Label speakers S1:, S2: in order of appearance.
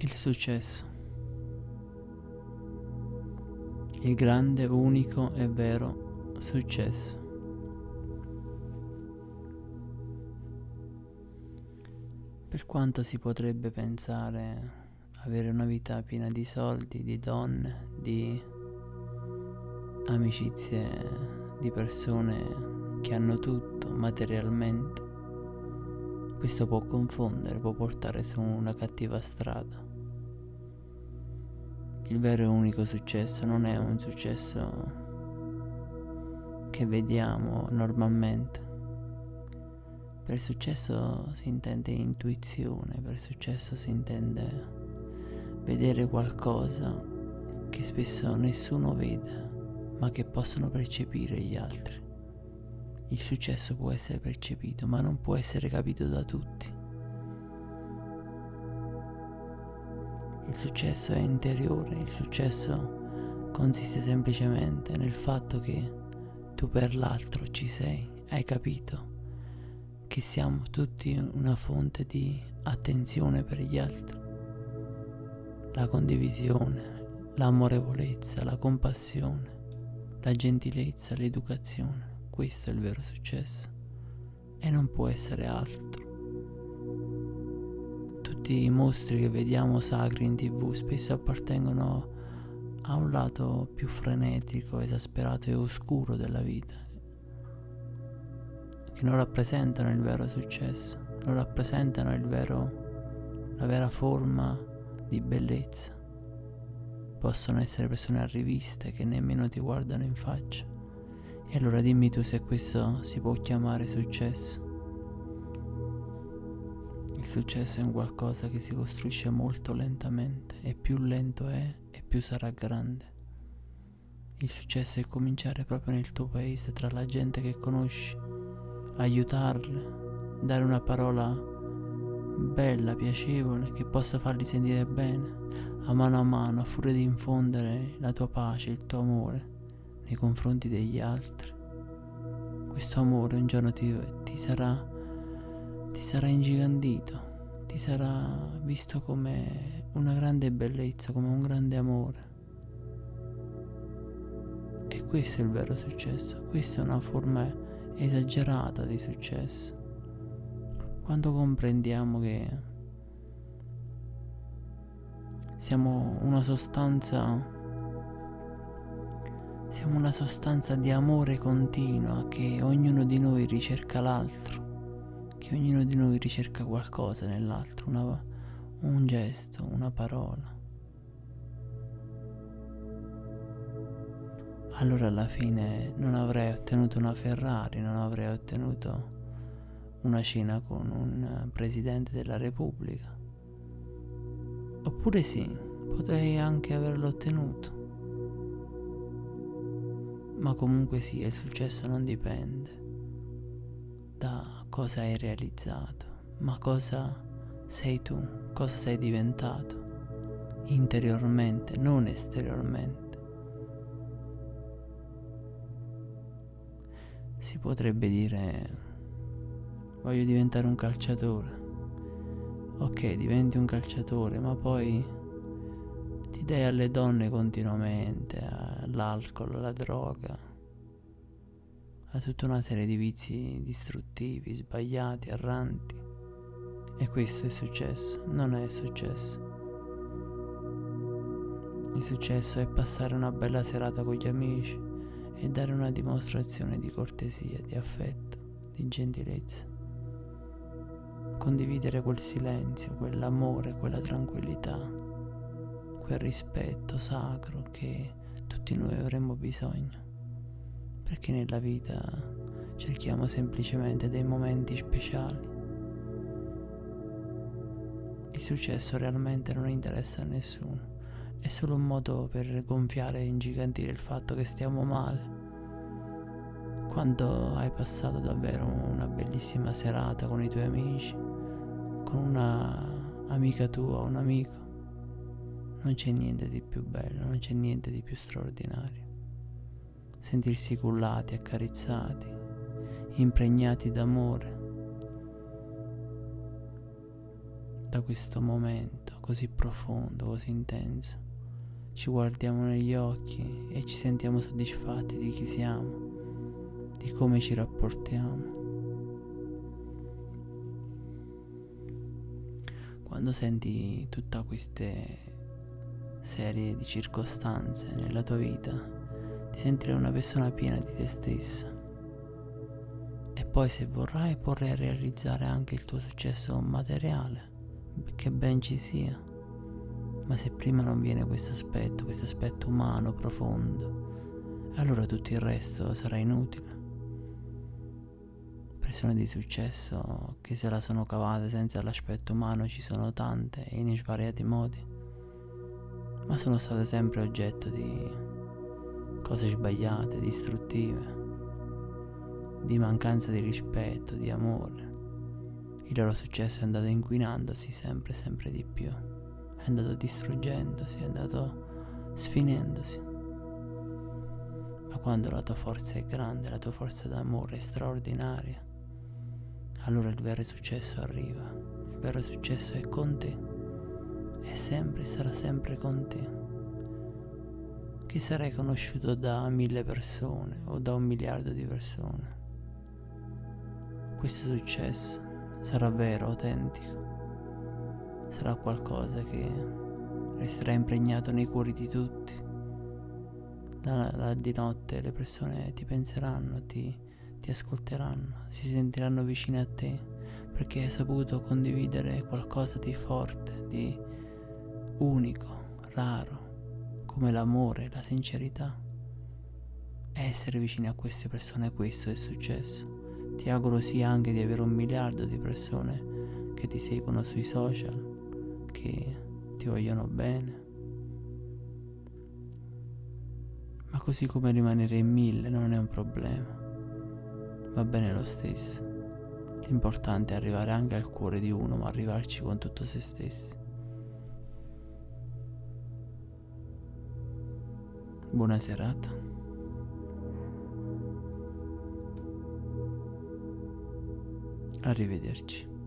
S1: Il successo. Il grande, unico e vero successo. Per quanto si potrebbe pensare avere una vita piena di soldi, di donne, di amicizie, di persone che hanno tutto materialmente, questo può confondere, può portare su una cattiva strada. Il vero e unico successo non è un successo che vediamo normalmente. Per successo si intende intuizione, per successo si intende vedere qualcosa che spesso nessuno vede, ma che possono percepire gli altri. Il successo può essere percepito, ma non può essere capito da tutti. Il successo è interiore, il successo consiste semplicemente nel fatto che tu per l'altro ci sei, hai capito che siamo tutti una fonte di attenzione per gli altri. La condivisione, l'amorevolezza, la compassione, la gentilezza, l'educazione questo è il vero successo e non può essere altro. Tutti i mostri che vediamo sacri in tv spesso appartengono a un lato più frenetico, esasperato e oscuro della vita, che non rappresentano il vero successo, non rappresentano vero, la vera forma di bellezza. Possono essere persone arriviste che nemmeno ti guardano in faccia e allora dimmi tu se questo si può chiamare successo. Il successo è un qualcosa che si costruisce molto lentamente e più lento è e più sarà grande. Il successo è cominciare proprio nel tuo paese, tra la gente che conosci, aiutarle, dare una parola bella, piacevole, che possa farli sentire bene, a mano a mano, a furia di infondere la tua pace, il tuo amore nei confronti degli altri. Questo amore un giorno ti, ti, sarà, ti sarà ingigantito, ti sarà visto come una grande bellezza, come un grande amore. E questo è il vero successo, questa è una forma esagerata di successo. Quando comprendiamo che siamo una sostanza siamo una sostanza di amore continua che ognuno di noi ricerca l'altro, che ognuno di noi ricerca qualcosa nell'altro, una, un gesto, una parola. Allora alla fine non avrei ottenuto una Ferrari, non avrei ottenuto una cena con un presidente della Repubblica. Oppure sì, potrei anche averlo ottenuto ma comunque sia il successo non dipende da cosa hai realizzato, ma cosa sei tu, cosa sei diventato interiormente, non esteriormente. Si potrebbe dire voglio diventare un calciatore. Ok, diventi un calciatore, ma poi ti dai alle donne continuamente, all'alcol, alla droga, a tutta una serie di vizi distruttivi, sbagliati, erranti. E questo è successo, non è successo. Il successo è passare una bella serata con gli amici e dare una dimostrazione di cortesia, di affetto, di gentilezza. Condividere quel silenzio, quell'amore, quella tranquillità quel rispetto sacro che tutti noi avremmo bisogno. Perché nella vita cerchiamo semplicemente dei momenti speciali. Il successo realmente non interessa a nessuno, è solo un modo per gonfiare e ingigantire il fatto che stiamo male. Quando hai passato davvero una bellissima serata con i tuoi amici, con una amica tua, un amico, non c'è niente di più bello, non c'è niente di più straordinario. Sentirsi cullati, accarezzati, impregnati d'amore da questo momento così profondo, così intenso. Ci guardiamo negli occhi e ci sentiamo soddisfatti di chi siamo, di come ci rapportiamo. Quando senti tutta queste serie di circostanze nella tua vita, ti una persona piena di te stessa. E poi se vorrai potrai realizzare anche il tuo successo materiale, che ben ci sia. Ma se prima non viene questo aspetto, questo aspetto umano, profondo, allora tutto il resto sarà inutile. Persone di successo che se la sono cavate senza l'aspetto umano ci sono tante e in svariati modi ma sono state sempre oggetto di cose sbagliate, distruttive, di mancanza di rispetto, di amore. Il loro successo è andato inquinandosi sempre, sempre di più, è andato distruggendosi, è andato sfinendosi. Ma quando la tua forza è grande, la tua forza d'amore è straordinaria, allora il vero successo arriva. Il vero successo è con te è sempre e sarà sempre con te. Che sarai conosciuto da mille persone o da un miliardo di persone. Questo successo sarà vero, autentico. Sarà qualcosa che resterà impregnato nei cuori di tutti. Da, da, di notte le persone ti penseranno, ti, ti ascolteranno, si sentiranno vicine a te perché hai saputo condividere qualcosa di forte, di unico, raro, come l'amore, la sincerità. Essere vicini a queste persone, questo è successo. Ti auguro sia anche di avere un miliardo di persone che ti seguono sui social, che ti vogliono bene. Ma così come rimanere in mille non è un problema. Va bene lo stesso. L'importante è arrivare anche al cuore di uno, ma arrivarci con tutto se stessi. Buona serata. Arrivederci.